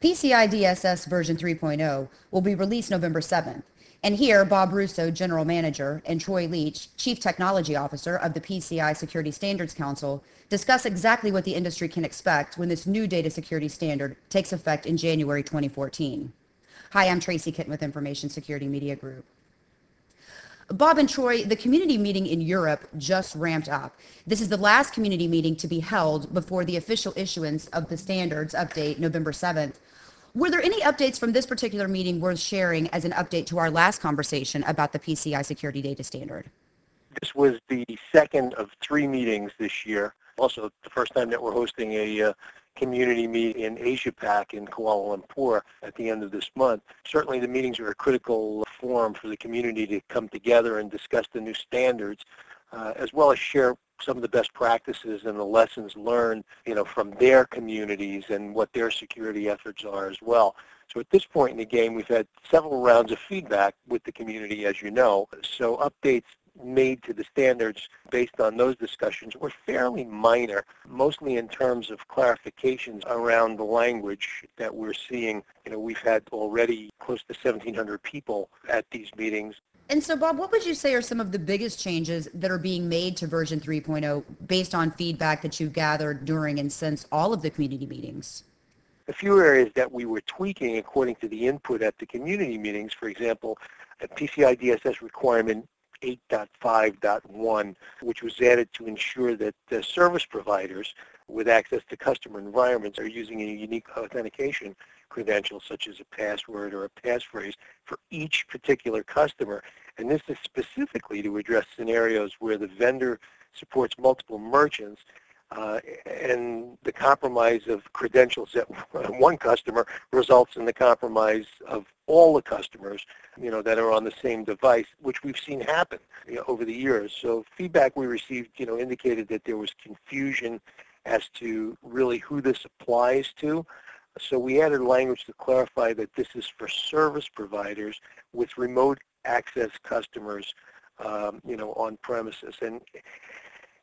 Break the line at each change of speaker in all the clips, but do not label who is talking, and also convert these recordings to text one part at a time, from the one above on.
PCI DSS version 3.0 will be released November 7th. And here, Bob Russo, General Manager, and Troy Leach, Chief Technology Officer of the PCI Security Standards Council, discuss exactly what the industry can expect when this new data security standard takes effect in January 2014. Hi, I'm Tracy Kitten with Information Security Media Group. Bob and Troy, the community meeting in Europe just ramped up. This is the last community meeting to be held before the official issuance of the standards update November 7th. Were there any updates from this particular meeting worth sharing as an update to our last conversation about the PCI security data standard?
This was the second of three meetings this year. Also, the first time that we're hosting a uh, community meet in Asia Pac in Kuala Lumpur at the end of this month. Certainly the meetings are a critical forum for the community to come together and discuss the new standards, uh, as well as share some of the best practices and the lessons learned, you know, from their communities and what their security efforts are as well. So at this point in the game, we've had several rounds of feedback with the community, as you know. So updates made to the standards based on those discussions were fairly minor, mostly in terms of clarifications around the language that we're seeing. You know, we've had already close to 1,700 people at these meetings.
And so, Bob, what would you say are some of the biggest changes that are being made to version 3.0 based on feedback that you've gathered during and since all of the community meetings?
A few areas that we were tweaking according to the input at the community meetings, for example, PCI DSS requirement 8.5.1, which was added to ensure that the service providers with access to customer environments are using a unique authentication credential such as a password or a passphrase for each particular customer. And this is specifically to address scenarios where the vendor supports multiple merchants uh, and the compromise of credentials at one customer results in the compromise of all the customers, you know, that are on the same device, which we've seen happen you know, over the years. So feedback we received, you know, indicated that there was confusion as to really who this applies to. So we added language to clarify that this is for service providers with remote access customers, um, you know, on premises. And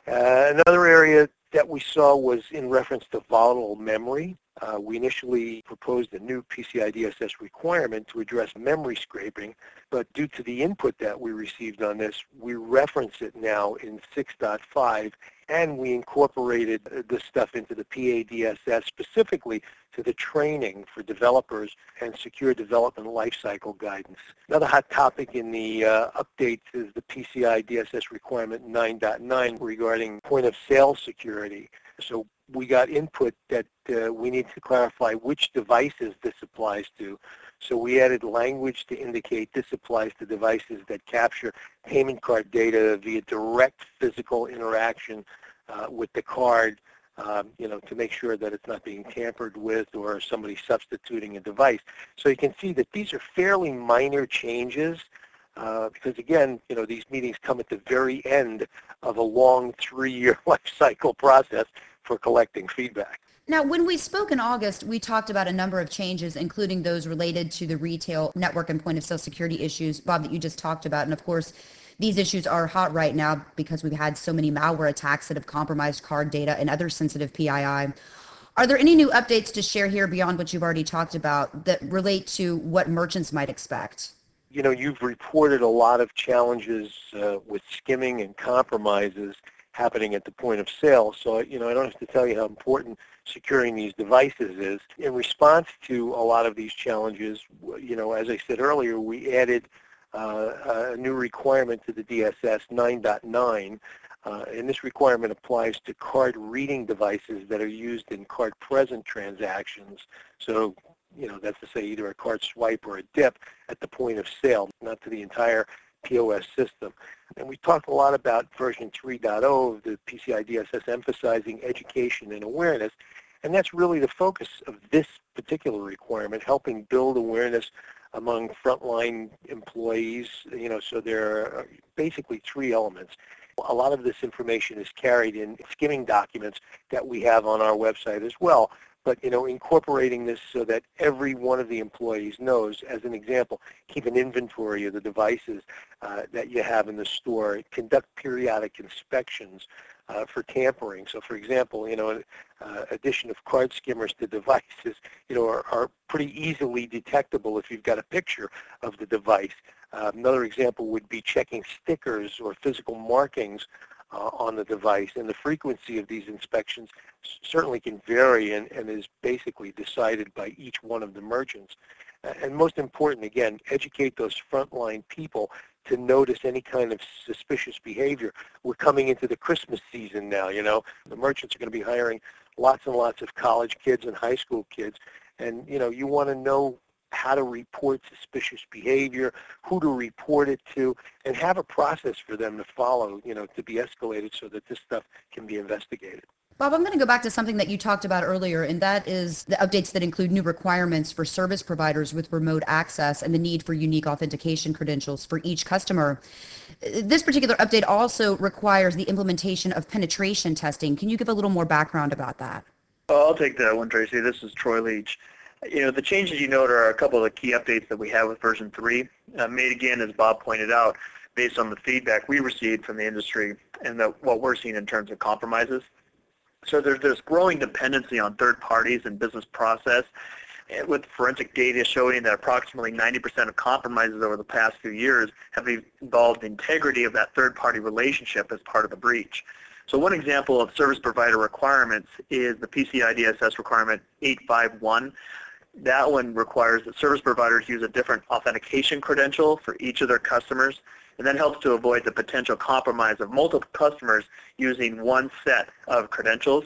uh, another area that we saw was in reference to volatile memory. Uh, we initially proposed a new PCI DSS requirement to address memory scraping, but due to the input that we received on this, we reference it now in 6.5 and we incorporated this stuff into the PADSS specifically to the training for developers and secure development lifecycle guidance. Another hot topic in the uh, updates is the PCI DSS requirement 9.9 regarding point of sale security. So we got input that uh, we need to clarify which devices this applies to. So we added language to indicate this applies to devices that capture payment card data via direct physical interaction uh, with the card, um, you know, to make sure that it's not being tampered with or somebody substituting a device. So you can see that these are fairly minor changes uh, because again, you know, these meetings come at the very end of a long three-year life cycle process for collecting feedback.
Now, when we spoke in August, we talked about a number of changes, including those related to the retail network and point of sale security issues, Bob, that you just talked about. And of course, these issues are hot right now because we've had so many malware attacks that have compromised card data and other sensitive PII. Are there any new updates to share here beyond what you've already talked about that relate to what merchants might expect?
You know, you've reported a lot of challenges uh, with skimming and compromises happening at the point of sale. So, you know, I don't have to tell you how important securing these devices is. In response to a lot of these challenges, you know, as I said earlier, we added uh, a new requirement to the DSS 9.9 uh, and this requirement applies to card reading devices that are used in card present transactions. So, you know, that's to say either a card swipe or a dip at the point of sale, not to the entire POS system. And we talked a lot about version 3.0 of the PCI DSS emphasizing education and awareness. And that's really the focus of this particular requirement, helping build awareness among frontline employees. You know, so there are uh, basically three elements. A lot of this information is carried in skimming documents that we have on our website as well but you know, incorporating this so that every one of the employees knows, as an example, keep an inventory of the devices uh, that you have in the store, conduct periodic inspections uh, for tampering. So, for example, you know, uh, addition of card skimmers to devices, you know, are, are pretty easily detectable if you've got a picture of the device. Uh, another example would be checking stickers or physical markings Uh, on the device, and the frequency of these inspections certainly can vary and, and is basically decided by each one of the merchants. And most important, again, educate those frontline people to notice any kind of suspicious behavior. We're coming into the Christmas season now, you know. The merchants are going to be hiring lots and lots of college kids and high school kids. And, you know, you want to know how to report suspicious behavior, who to report it to, and have a process for them to follow, you know, to be escalated so that this stuff can be investigated.
Bob, I'm going to go back to something that you talked about earlier, and that is the updates that include new requirements for service providers with remote access and the need for unique authentication credentials for each customer. This particular update also requires the implementation of penetration testing. Can you give a little more background about that?
I'll take that one, Tracy. This is Troy Leach. You know, the changes you note are a couple of the key updates that we have with version 3, uh, made again, as Bob pointed out, based on the feedback we received from the industry and the, what we're seeing in terms of compromises. So there's this growing dependency on third parties and business process eh, with forensic data showing that approximately 90% of compromises over the past few years have involved integrity of that third-party relationship as part of the breach. So one example of service provider requirements is the PCI DSS requirement 851. That one requires that service providers use a different authentication credential for each of their customers and that helps to avoid the potential compromise of multiple customers using one set of credentials.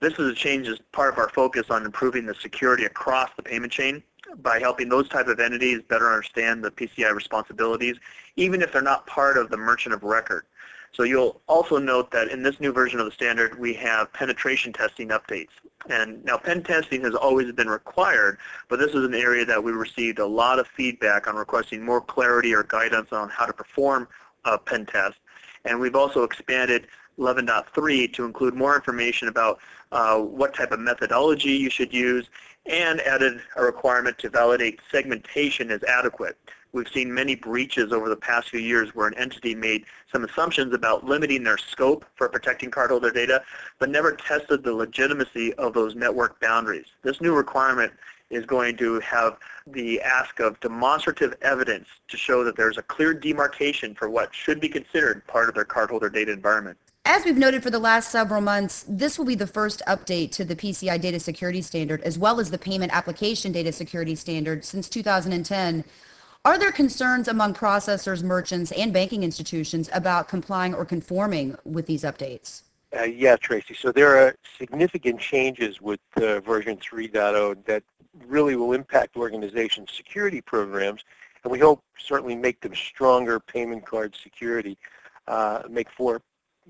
This is a change as part of our focus on improving the security across the payment chain by helping those type of entities better understand the PCI responsibilities, even if they're not part of the merchant of record. So you'll also note that in this new version of the standard, we have penetration testing updates. And now pen testing has always been required, but this is an area that we received a lot of feedback on requesting more clarity or guidance on how to perform a pen test. And we've also expanded 11.3 to include more information about uh, what type of methodology you should use and added a requirement to validate segmentation as adequate. We've seen many breaches over the past few years where an entity made some assumptions about limiting their scope for protecting cardholder data, but never tested the legitimacy of those network boundaries. This new requirement is going to have the ask of demonstrative evidence to show that there's a clear demarcation for what should be considered part of their cardholder data environment.
As we've noted for the last several months, this will be the first update to the PCI data security standard as well as the payment application data security standard since 2010. Are there concerns among processors, merchants, and banking institutions about complying or conforming with these updates?
Uh, yeah, Tracy. So there are significant changes with uh, version 3.0 that really will impact organizations' security programs, and we hope certainly make them stronger payment card security, uh, make for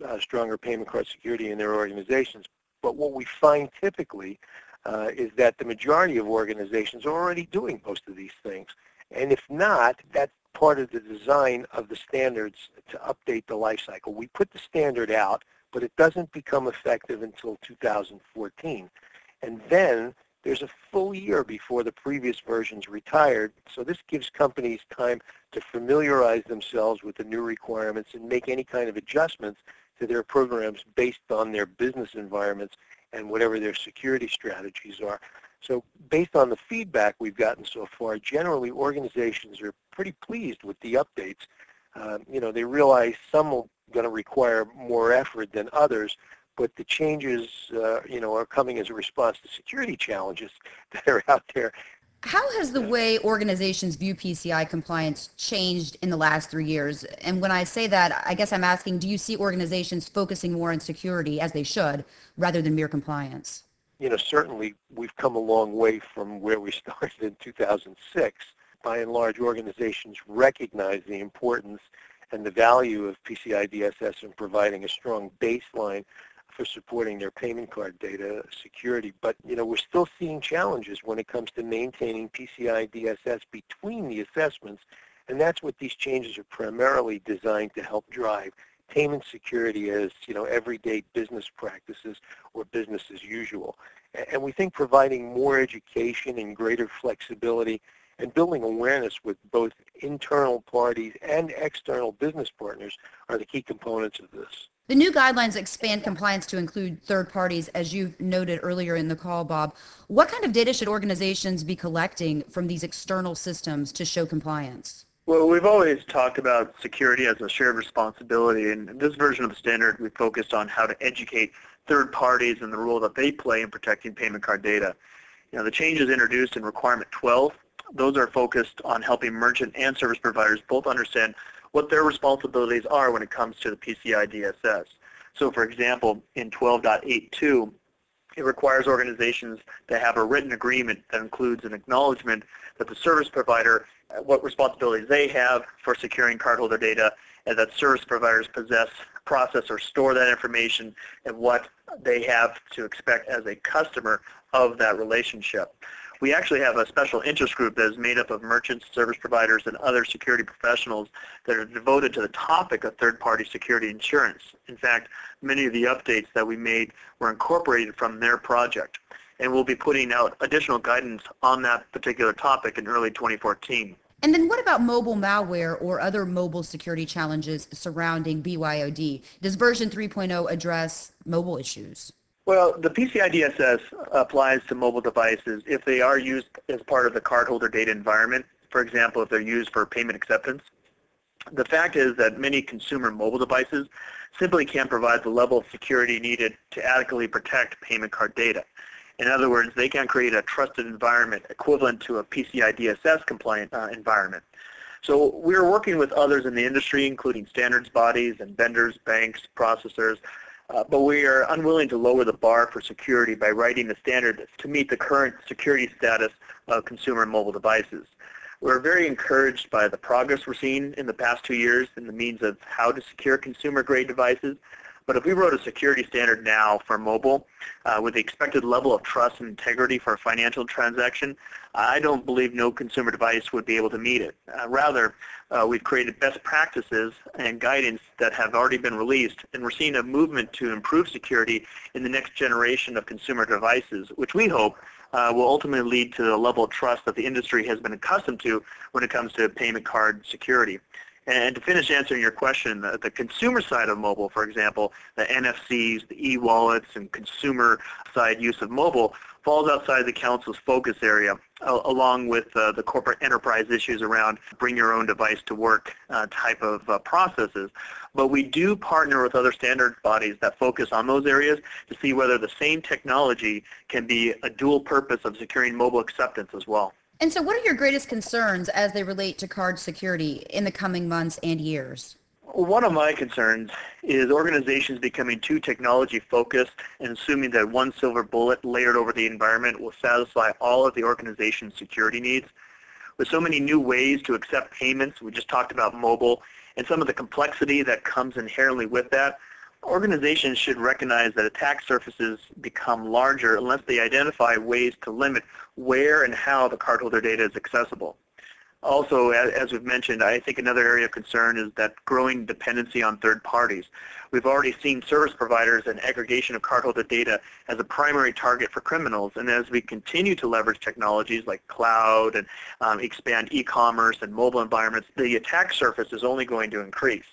uh, stronger payment card security in their organizations. But what we find typically uh, is that the majority of organizations are already doing most of these things. And if not, that's part of the design of the standards to update the life cycle. We put the standard out, but it doesn't become effective until 2014. And then there's a full year before the previous version's retired, so this gives companies time to familiarize themselves with the new requirements and make any kind of adjustments to their programs based on their business environments and whatever their security strategies are. So based on the feedback we've gotten so far, generally organizations are pretty pleased with the updates. Uh, you know, they realize some are going to require more effort than others, but the changes, uh, you know, are coming as a response to security challenges that are out there.
How has the way organizations view PCI compliance changed in the last three years? And when I say that, I guess I'm asking, do you see organizations focusing more on security, as they should, rather than mere compliance?
You know, certainly we've come a long way from where we started in 2006. By and large, organizations recognize the importance and the value of PCI DSS in providing a strong baseline for supporting their payment card data security. But, you know, we're still seeing challenges when it comes to maintaining PCI DSS between the assessments, and that's what these changes are primarily designed to help drive payment security as you know everyday business practices or business as usual. And we think providing more education and greater flexibility and building awareness with both internal parties and external business partners are the key components of this.
The new guidelines expand compliance to include third parties, as you noted earlier in the call, Bob. What kind of data should organizations be collecting from these external systems to show compliance?
Well, we've always talked about security as a shared responsibility, and in this version of the standard, we focused on how to educate third parties and the role that they play in protecting payment card data. You know, the changes introduced in Requirement 12, those are focused on helping merchant and service providers both understand what their responsibilities are when it comes to the PCI DSS. So for example, in 12.82, it requires organizations to have a written agreement that includes an acknowledgement that the service provider, uh, what responsibilities they have for securing cardholder data, and that service providers possess, process, or store that information, and what they have to expect as a customer of that relationship we actually have a special interest group that is made up of merchants, service providers, and other security professionals that are devoted to the topic of third-party security assurance. In fact, many of the updates that we made were incorporated from their project. And we'll be putting out additional guidance on that particular topic in early 2014.
And then what about mobile malware or other mobile security challenges surrounding BYOD? Does version 3.0 address mobile issues?
Well, the PCI DSS applies to mobile devices if they are used as part of the cardholder data environment. For example, if they're used for payment acceptance. The fact is that many consumer mobile devices simply can't provide the level of security needed to adequately protect payment card data. In other words, they can't create a trusted environment equivalent to a PCI DSS compliant uh, environment. So we're working with others in the industry, including standards bodies and vendors, banks, processors, Uh, but we are unwilling to lower the bar for security by writing a standard to meet the current security status of consumer mobile devices. We're very encouraged by the progress we're seeing in the past two years in the means of how to secure consumer-grade devices, but if we wrote a security standard now for mobile uh, with the expected level of trust and integrity for a financial transaction, I don't believe no consumer device would be able to meet it. Uh, rather, uh, we've created best practices and guidance that have already been released, and we're seeing a movement to improve security in the next generation of consumer devices, which we hope uh, will ultimately lead to the level of trust that the industry has been accustomed to when it comes to payment card security. And to finish answering your question, the, the, consumer side of mobile, for example, the NFCs, the e-wallets, and consumer side use of mobile falls outside the Council's focus area, along with uh, the corporate enterprise issues around bring your own device to work uh, type of uh, processes. But we do partner with other standard bodies that focus on those areas to see whether the same technology can be a dual purpose of securing mobile acceptance as well.
And so what are your greatest concerns as they relate to card security in the coming months and years?
One of my concerns is organizations becoming too technology focused and assuming that one silver bullet layered over the environment will satisfy all of the organization's security needs. With so many new ways to accept payments, we just talked about mobile, and some of the complexity that comes inherently with that, Organizations should recognize that attack surfaces become larger unless they identify ways to limit where and how the cardholder data is accessible. Also, as we've mentioned, I think another area of concern is that growing dependency on third parties. We've already seen service providers and aggregation of cardholder data as a primary target for criminals, and as we continue to leverage technologies like cloud and um, expand e-commerce and mobile environments, the attack surface is only going to increase.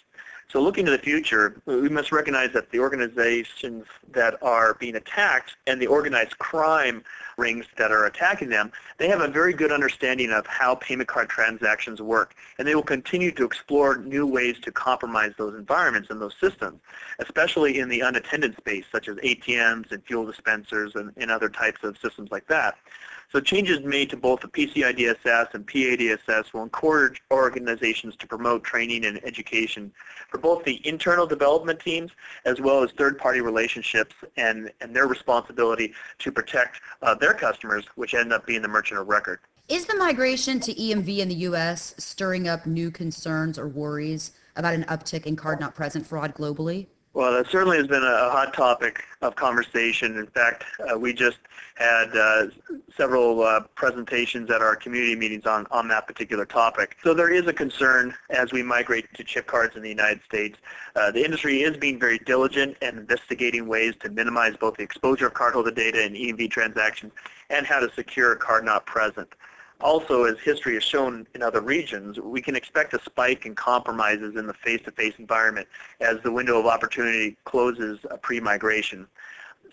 So looking to the future, we must recognize that the organizations that are being attacked and the organized crime rings that are attacking them, they have a very good understanding of how payment card transactions work. And they will continue to explore new ways to compromise those environments and those systems, especially in the unattended space, such as ATMs and fuel dispensers and, and other types of systems like that. So changes made to both the PCI DSS and PADSS will encourage organizations to promote training and education for both the internal development teams as well as third-party relationships and, and their responsibility to protect uh, their customers, which end up being the merchant of record.
Is the migration to EMV in the U.S. stirring up new concerns or worries about an uptick in card-not-present fraud globally?
Well, that certainly has been a hot topic of conversation. In fact, uh, we just had uh, several uh, presentations at our community meetings on, on that particular topic. So there is a concern as we migrate to chip cards in the United States. Uh, the industry is being very diligent and investigating ways to minimize both the exposure of cardholder data in EMV transactions and how to secure a card not present. Also, as history has shown in other regions, we can expect a spike in compromises in the face-to-face environment as the window of opportunity closes pre-migration.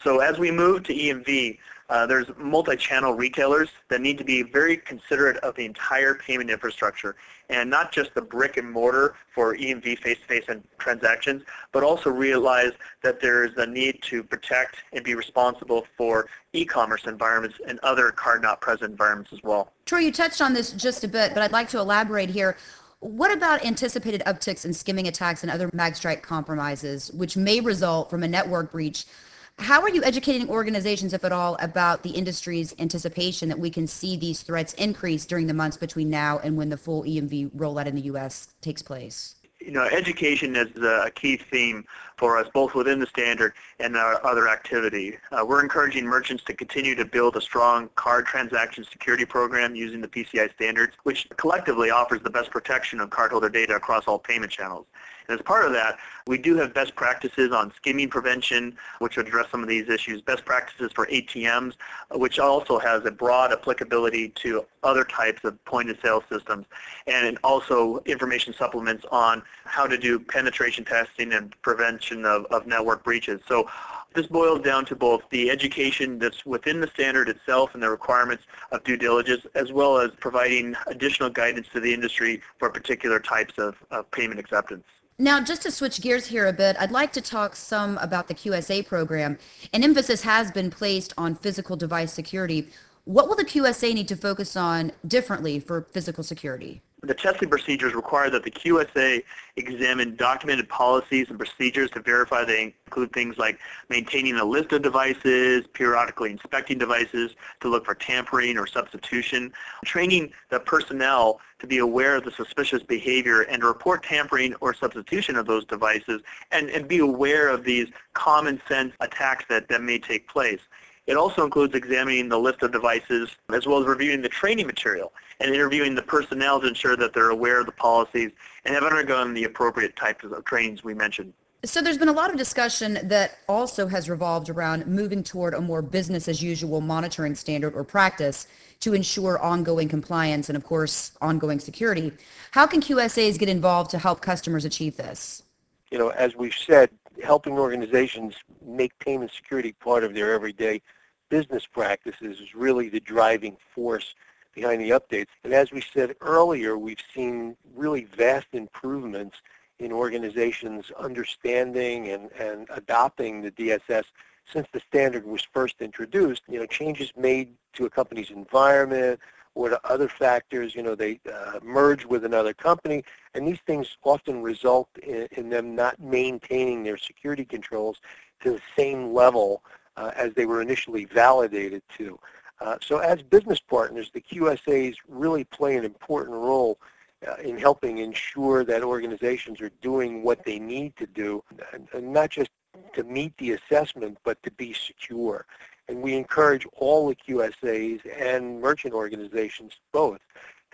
So as we move to EMV, Uh, there's multi-channel retailers that need to be very considerate of the entire payment infrastructure and not just the brick and mortar for EMV face-to-face and transactions, but also realize that there is a need to protect and be responsible for e-commerce environments and other card-not-present environments as well.
Troy, you touched on this just a bit, but I'd like to elaborate here. What about anticipated upticks in skimming attacks and other magstripe compromises, which may result from a network breach how are you educating organizations, if at all, about the industry's anticipation that we can see these threats increase during the months between now and when the full EMV rollout in the U.S. takes place?
you know, education is a key theme for us, both within the standard and our other activity. Uh, we're encouraging merchants to continue to build a strong card transaction security program using the PCI standards, which collectively offers the best protection of cardholder data across all payment channels. And as part of that, we do have best practices on skimming prevention, which address some of these issues, best practices for ATMs, which also has a broad applicability to other types of point-of-sale systems, and also information supplements on how to do penetration testing and prevention of, of network breaches. So this boils down to both the education that's within the standard itself and the requirements of due diligence, as well as providing additional guidance to the industry for particular types of, of payment acceptance.
Now, just to switch gears here a bit, I'd like to talk some about the QSA program. An emphasis has been placed on physical device security. What will the QSA need to focus on differently for physical security?
The testing procedures require that the QSA examine documented policies and procedures to verify they include things like maintaining a list of devices, periodically inspecting devices to look for tampering or substitution, training the personnel to be aware of the suspicious behavior and report tampering or substitution of those devices and, and be aware of these common sense attacks that, that may take place. It also includes examining the list of devices as well as reviewing the training material and interviewing the personnel to ensure that they're aware of the policies and have undergone the appropriate types of trainings we mentioned.
So there's been a lot of discussion that also has revolved around moving toward a more business as usual monitoring standard or practice to ensure ongoing compliance and of course ongoing security. How can QSAs get involved to help customers achieve this?
You know, as we've said, helping organizations make payment security part of their everyday business practices is really the driving force behind the updates. And as we said earlier, we've seen really vast improvements in organizations understanding and, and adopting the DSS since the standard was first introduced. You know, changes made to a company's environment, or to other factors. You know, they uh, merge with another company, and these things often result in, in, them not maintaining their security controls to the same level uh, as they were initially validated to. Uh, so as business partners, the QSAs really play an important role uh, in helping ensure that organizations are doing what they need to do, and, and not just to meet the assessment, but to be secure. And we encourage all the QSAs and merchant organizations both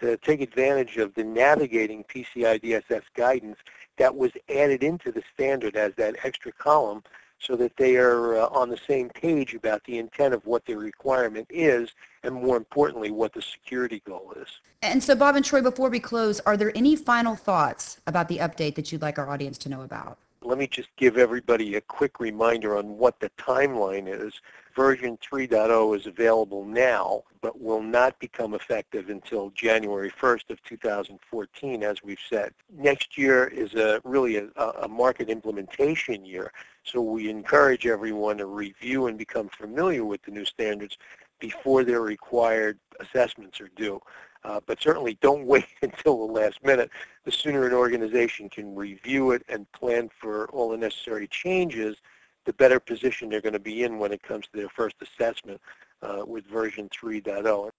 to take advantage of the navigating PCI DSS guidance that was added into the standard as that extra column so that they are uh, on the same page about the intent of what their requirement is and more importantly what the security goal is.
And so Bob and Troy, before we close, are there any final thoughts about the update that you'd like our audience to know about?
Let me just give everybody a quick reminder on what the timeline is. Version 3.0 is available now, but will not become effective until January 1st of 2014, as we've said. Next year is a, really a, a market implementation year, so we encourage everyone to review and become familiar with the new standards before their required assessments are due. Uh, but certainly don't wait until the last minute. The sooner an organization can review it and plan for all the necessary changes, the better position they're going to be in when it comes to their first assessment uh, with version 3.0.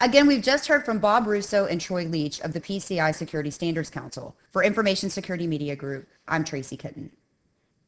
Again, we've just heard from Bob Russo and Troy Leach of the PCI Security Standards Council. For Information Security Media Group, I'm Tracy Kitten.